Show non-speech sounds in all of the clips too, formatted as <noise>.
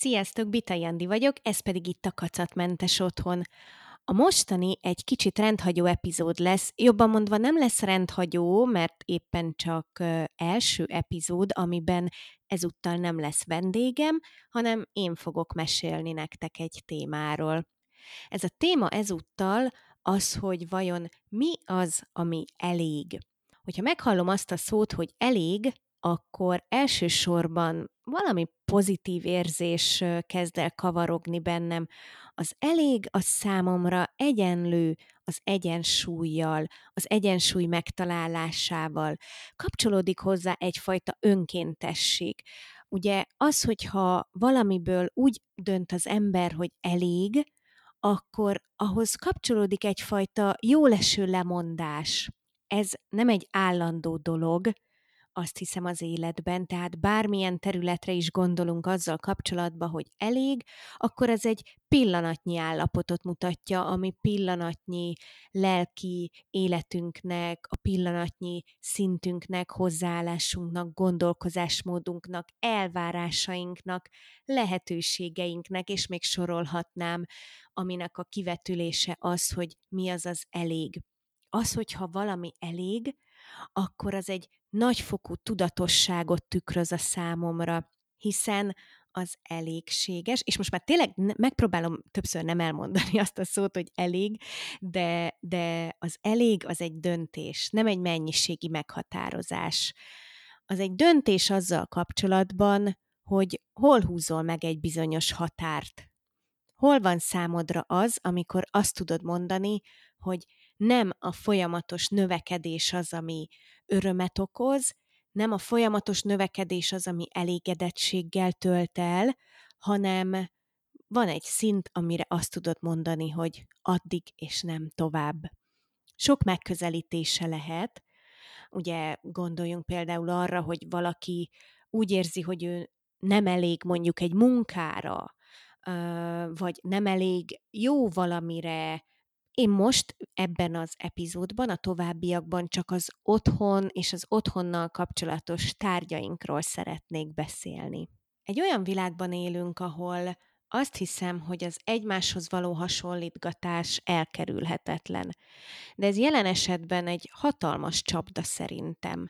Sziasztok, Bita Jandi vagyok, ez pedig itt a Kacatmentes Otthon. A mostani egy kicsit rendhagyó epizód lesz, jobban mondva nem lesz rendhagyó, mert éppen csak első epizód, amiben ezúttal nem lesz vendégem, hanem én fogok mesélni nektek egy témáról. Ez a téma ezúttal az, hogy vajon mi az, ami elég. Hogyha meghallom azt a szót, hogy elég, akkor elsősorban valami pozitív érzés kezd el kavarogni bennem. Az elég a számomra egyenlő az egyensúlyjal, az egyensúly megtalálásával. Kapcsolódik hozzá egyfajta önkéntesség. Ugye az, hogyha valamiből úgy dönt az ember, hogy elég, akkor ahhoz kapcsolódik egyfajta jóleső lemondás. Ez nem egy állandó dolog, azt hiszem az életben, tehát bármilyen területre is gondolunk azzal kapcsolatban, hogy elég, akkor ez egy pillanatnyi állapotot mutatja, ami pillanatnyi lelki életünknek, a pillanatnyi szintünknek, hozzáállásunknak, gondolkozásmódunknak, elvárásainknak, lehetőségeinknek, és még sorolhatnám, aminek a kivetülése az, hogy mi az az elég. Az, hogyha valami elég, akkor az egy nagyfokú tudatosságot tükröz a számomra, hiszen az elégséges, és most már tényleg megpróbálom többször nem elmondani azt a szót, hogy elég, de, de az elég az egy döntés, nem egy mennyiségi meghatározás. Az egy döntés azzal kapcsolatban, hogy hol húzol meg egy bizonyos határt. Hol van számodra az, amikor azt tudod mondani, hogy nem a folyamatos növekedés az, ami örömet okoz, nem a folyamatos növekedés az, ami elégedettséggel tölt el, hanem van egy szint, amire azt tudod mondani, hogy addig és nem tovább. Sok megközelítése lehet. Ugye gondoljunk például arra, hogy valaki úgy érzi, hogy ő nem elég mondjuk egy munkára, vagy nem elég jó valamire, én most ebben az epizódban, a továbbiakban csak az otthon és az otthonnal kapcsolatos tárgyainkról szeretnék beszélni. Egy olyan világban élünk, ahol azt hiszem, hogy az egymáshoz való hasonlítgatás elkerülhetetlen. De ez jelen esetben egy hatalmas csapda szerintem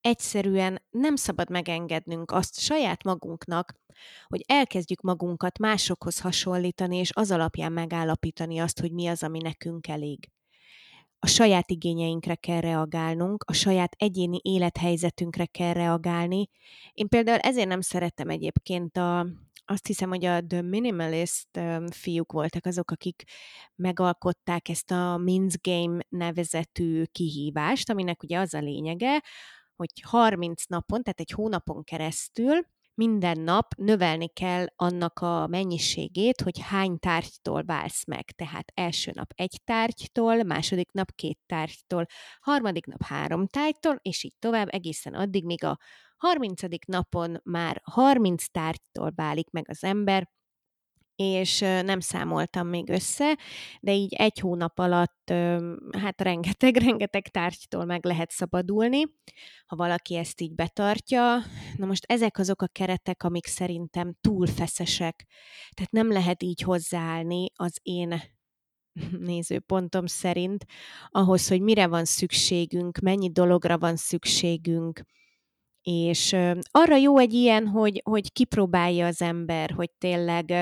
egyszerűen nem szabad megengednünk azt saját magunknak, hogy elkezdjük magunkat másokhoz hasonlítani, és az alapján megállapítani azt, hogy mi az, ami nekünk elég. A saját igényeinkre kell reagálnunk, a saját egyéni élethelyzetünkre kell reagálni. Én például ezért nem szeretem egyébként a, azt hiszem, hogy a The Minimalist fiúk voltak azok, akik megalkották ezt a Min's Game nevezetű kihívást, aminek ugye az a lényege, hogy 30 napon, tehát egy hónapon keresztül minden nap növelni kell annak a mennyiségét, hogy hány tárgytól válsz meg. Tehát első nap egy tárgytól, második nap két tárgytól, harmadik nap három tárgytól, és így tovább egészen addig, míg a 30. napon már 30 tárgytól válik meg az ember, és nem számoltam még össze, de így egy hónap alatt hát rengeteg, <laughs> rengeteg tárgytól meg lehet szabadulni, ha valaki ezt így betartja. Na most ezek azok a keretek, amik szerintem túl feszesek, tehát nem lehet így hozzáállni az én <laughs> nézőpontom szerint ahhoz, hogy mire van szükségünk, mennyi dologra van szükségünk, és arra jó egy ilyen, hogy, hogy kipróbálja az ember, hogy tényleg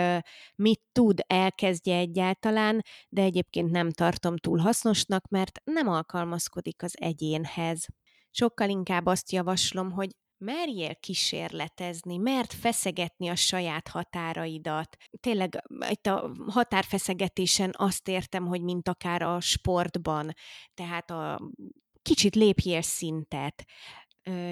mit tud, elkezdje egyáltalán, de egyébként nem tartom túl hasznosnak, mert nem alkalmazkodik az egyénhez. Sokkal inkább azt javaslom, hogy merjél kísérletezni, mert feszegetni a saját határaidat. Tényleg itt a határfeszegetésen azt értem, hogy mint akár a sportban, tehát a kicsit lépjél szintet,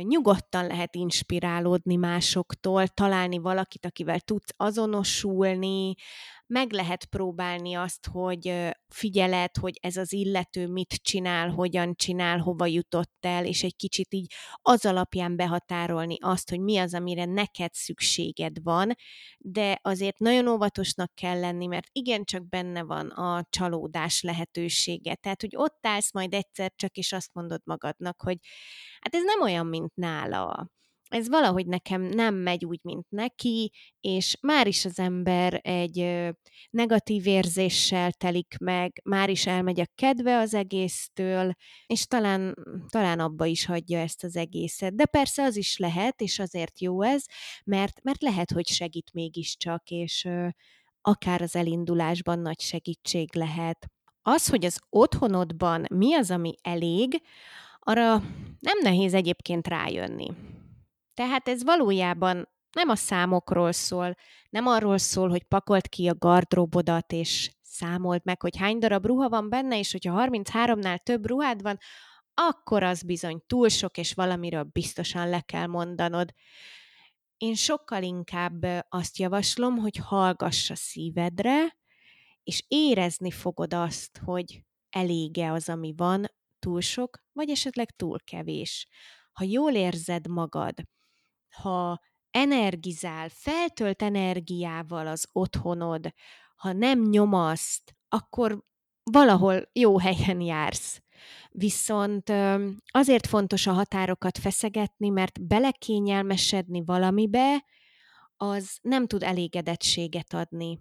nyugodtan lehet inspirálódni másoktól, találni valakit, akivel tudsz azonosulni, meg lehet próbálni azt, hogy figyeled, hogy ez az illető mit csinál, hogyan csinál, hova jutott el, és egy kicsit így az alapján behatárolni azt, hogy mi az, amire neked szükséged van, de azért nagyon óvatosnak kell lenni, mert igencsak benne van a csalódás lehetősége. Tehát, hogy ott állsz majd egyszer csak, és azt mondod magadnak, hogy hát ez nem olyan, mint nála ez valahogy nekem nem megy úgy, mint neki, és már is az ember egy negatív érzéssel telik meg, már is elmegy a kedve az egésztől, és talán, talán abba is hagyja ezt az egészet. De persze az is lehet, és azért jó ez, mert, mert lehet, hogy segít mégiscsak, és akár az elindulásban nagy segítség lehet. Az, hogy az otthonodban mi az, ami elég, arra nem nehéz egyébként rájönni. Tehát ez valójában nem a számokról szól, nem arról szól, hogy pakolt ki a gardróbodat, és számolt meg, hogy hány darab ruha van benne, és hogyha 33-nál több ruhád van, akkor az bizony túl sok, és valamiről biztosan le kell mondanod. Én sokkal inkább azt javaslom, hogy hallgass a szívedre, és érezni fogod azt, hogy elége az, ami van, túl sok, vagy esetleg túl kevés. Ha jól érzed magad, ha energizál, feltölt energiával az otthonod, ha nem nyomaszt, akkor valahol jó helyen jársz. Viszont azért fontos a határokat feszegetni, mert belekényelmesedni valamibe, az nem tud elégedettséget adni.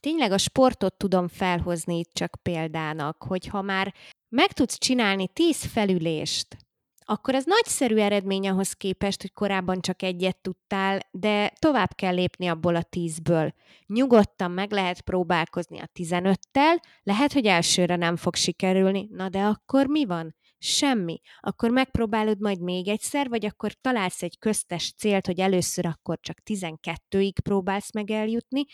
Tényleg a sportot tudom felhozni itt csak példának, hogy ha már meg tudsz csinálni tíz felülést, akkor ez nagyszerű eredmény ahhoz képest, hogy korábban csak egyet tudtál, de tovább kell lépni abból a tízből. Nyugodtan meg lehet próbálkozni a tizenöttel, lehet, hogy elsőre nem fog sikerülni, na de akkor mi van? Semmi. Akkor megpróbálod majd még egyszer, vagy akkor találsz egy köztes célt, hogy először akkor csak 12-ig próbálsz meg eljutni,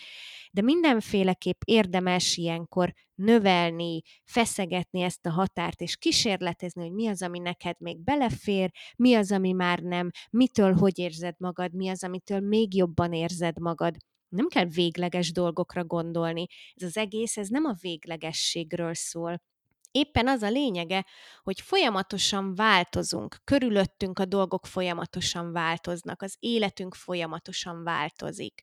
de mindenféleképp érdemes ilyenkor növelni, feszegetni ezt a határt, és kísérletezni, hogy mi az, ami neked még belefér, mi az, ami már nem, mitől hogy érzed magad, mi az, amitől még jobban érzed magad. Nem kell végleges dolgokra gondolni. Ez az egész, ez nem a véglegességről szól. Éppen az a lényege, hogy folyamatosan változunk, körülöttünk a dolgok folyamatosan változnak, az életünk folyamatosan változik.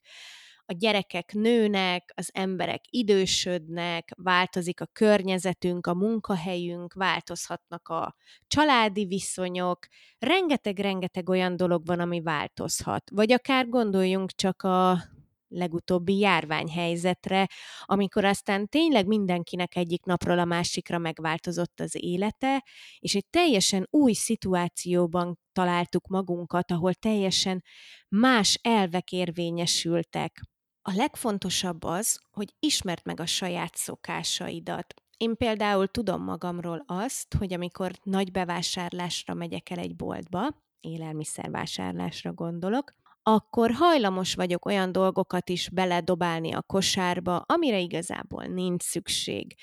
A gyerekek nőnek, az emberek idősödnek, változik a környezetünk, a munkahelyünk, változhatnak a családi viszonyok, rengeteg-rengeteg olyan dolog van, ami változhat. Vagy akár gondoljunk csak a legutóbbi járványhelyzetre, amikor aztán tényleg mindenkinek egyik napról a másikra megváltozott az élete, és egy teljesen új szituációban találtuk magunkat, ahol teljesen más elvek érvényesültek. A legfontosabb az, hogy ismerd meg a saját szokásaidat. Én például tudom magamról azt, hogy amikor nagy bevásárlásra megyek el egy boltba, élelmiszervásárlásra gondolok, akkor hajlamos vagyok olyan dolgokat is beledobálni a kosárba, amire igazából nincs szükség.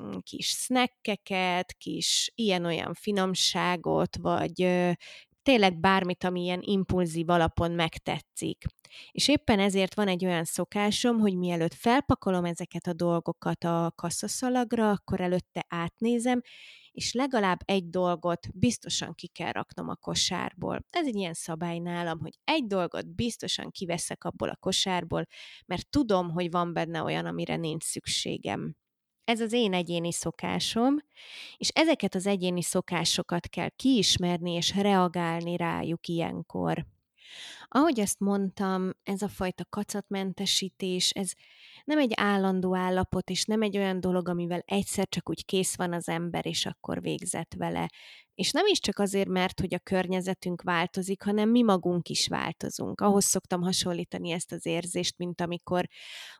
Mm, kis snackeket, kis ilyen-olyan finomságot, vagy tényleg bármit, ami ilyen impulzív alapon megtetszik. És éppen ezért van egy olyan szokásom, hogy mielőtt felpakolom ezeket a dolgokat a kasszaszalagra, akkor előtte átnézem, és legalább egy dolgot biztosan ki kell raknom a kosárból. Ez egy ilyen szabály nálam, hogy egy dolgot biztosan kiveszek abból a kosárból, mert tudom, hogy van benne olyan, amire nincs szükségem. Ez az én egyéni szokásom, és ezeket az egyéni szokásokat kell kiismerni és reagálni rájuk ilyenkor. Ahogy ezt mondtam, ez a fajta kacatmentesítés, ez nem egy állandó állapot, és nem egy olyan dolog, amivel egyszer csak úgy kész van az ember, és akkor végzett vele. És nem is csak azért, mert hogy a környezetünk változik, hanem mi magunk is változunk. Ahhoz szoktam hasonlítani ezt az érzést, mint amikor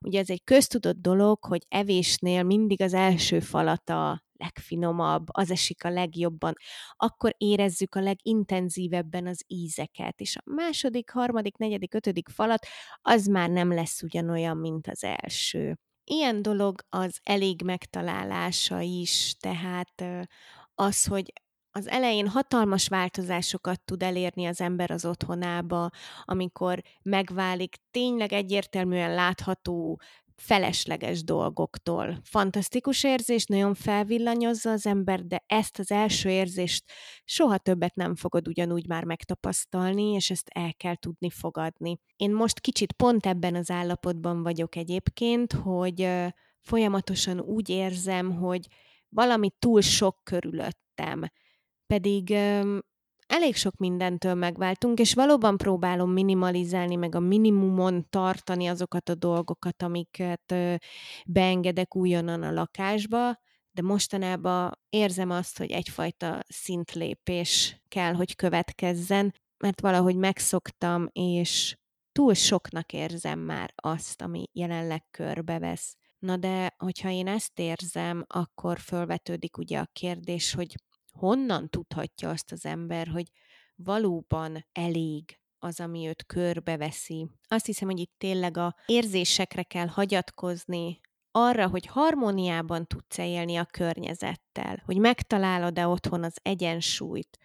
ugye ez egy köztudott dolog, hogy evésnél mindig az első falat a legfinomabb, az esik a legjobban, akkor érezzük a legintenzívebben az ízeket, és a második, harmadik, negyedik, ötödik falat az már nem lesz ugyanolyan, mint az első. Ilyen dolog az elég megtalálása is, tehát az, hogy az elején hatalmas változásokat tud elérni az ember az otthonába, amikor megválik tényleg egyértelműen látható felesleges dolgoktól. Fantasztikus érzés, nagyon felvillanyozza az ember, de ezt az első érzést soha többet nem fogod ugyanúgy már megtapasztalni, és ezt el kell tudni fogadni. Én most kicsit pont ebben az állapotban vagyok egyébként, hogy folyamatosan úgy érzem, hogy valami túl sok körülöttem. Pedig elég sok mindentől megváltunk, és valóban próbálom minimalizálni, meg a minimumon tartani azokat a dolgokat, amiket beengedek újonnan a lakásba, de mostanában érzem azt, hogy egyfajta szintlépés kell, hogy következzen, mert valahogy megszoktam, és túl soknak érzem már azt, ami jelenleg körbevesz. Na de, hogyha én ezt érzem, akkor fölvetődik ugye a kérdés, hogy honnan tudhatja azt az ember, hogy valóban elég az, ami őt körbeveszi. Azt hiszem, hogy itt tényleg a érzésekre kell hagyatkozni, arra, hogy harmóniában tudsz élni a környezettel, hogy megtalálod-e otthon az egyensúlyt.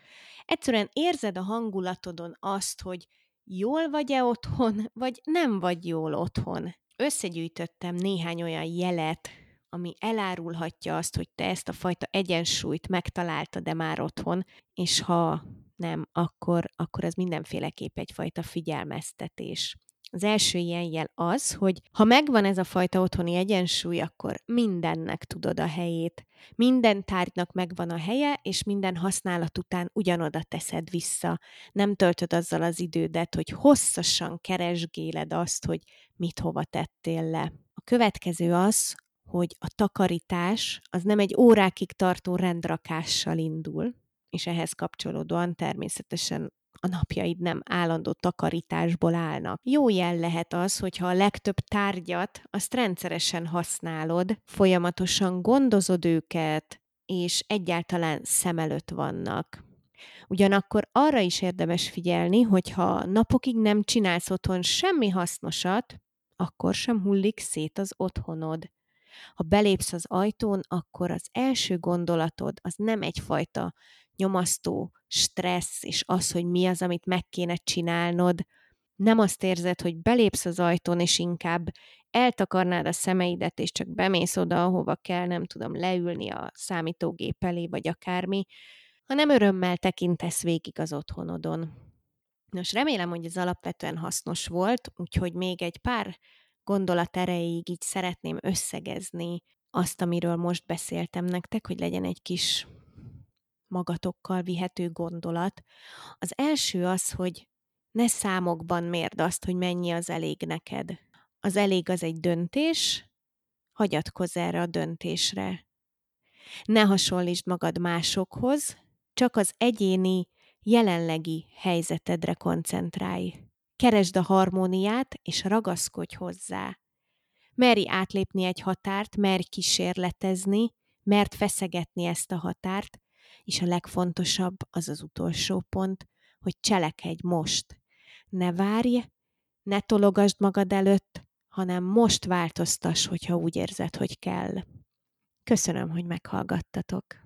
Egyszerűen érzed a hangulatodon azt, hogy jól vagy-e otthon, vagy nem vagy jól otthon. Összegyűjtöttem néhány olyan jelet, ami elárulhatja azt, hogy te ezt a fajta egyensúlyt megtaláltad-e már otthon, és ha nem, akkor, akkor ez mindenféleképp egyfajta figyelmeztetés. Az első ilyen jel az, hogy ha megvan ez a fajta otthoni egyensúly, akkor mindennek tudod a helyét. Minden tárgynak megvan a helye, és minden használat után ugyanoda teszed vissza. Nem töltöd azzal az idődet, hogy hosszasan keresgéled azt, hogy mit hova tettél le. A következő az, hogy a takarítás az nem egy órákig tartó rendrakással indul, és ehhez kapcsolódóan természetesen a napjaid nem állandó takarításból állnak. Jó jel lehet az, hogyha a legtöbb tárgyat azt rendszeresen használod, folyamatosan gondozod őket, és egyáltalán szem előtt vannak. Ugyanakkor arra is érdemes figyelni, hogyha napokig nem csinálsz otthon semmi hasznosat, akkor sem hullik szét az otthonod. Ha belépsz az ajtón, akkor az első gondolatod az nem egyfajta nyomasztó stressz, és az, hogy mi az, amit meg kéne csinálnod, nem azt érzed, hogy belépsz az ajtón, és inkább eltakarnád a szemeidet, és csak bemész oda, ahova kell, nem tudom, leülni a számítógép elé, vagy akármi, hanem örömmel tekintesz végig az otthonodon. Nos, remélem, hogy ez alapvetően hasznos volt, úgyhogy még egy pár gondolat erejéig így szeretném összegezni azt, amiről most beszéltem nektek, hogy legyen egy kis magatokkal vihető gondolat. Az első az, hogy ne számokban mérd azt, hogy mennyi az elég neked. Az elég az egy döntés, hagyatkozz erre a döntésre. Ne hasonlítsd magad másokhoz, csak az egyéni, jelenlegi helyzetedre koncentrálj. Keresd a harmóniát, és ragaszkodj hozzá. Meri átlépni egy határt, merj kísérletezni, mert feszegetni ezt a határt, és a legfontosabb az az utolsó pont, hogy cselekedj most. Ne várj, ne tologasd magad előtt, hanem most változtass, hogyha úgy érzed, hogy kell. Köszönöm, hogy meghallgattatok.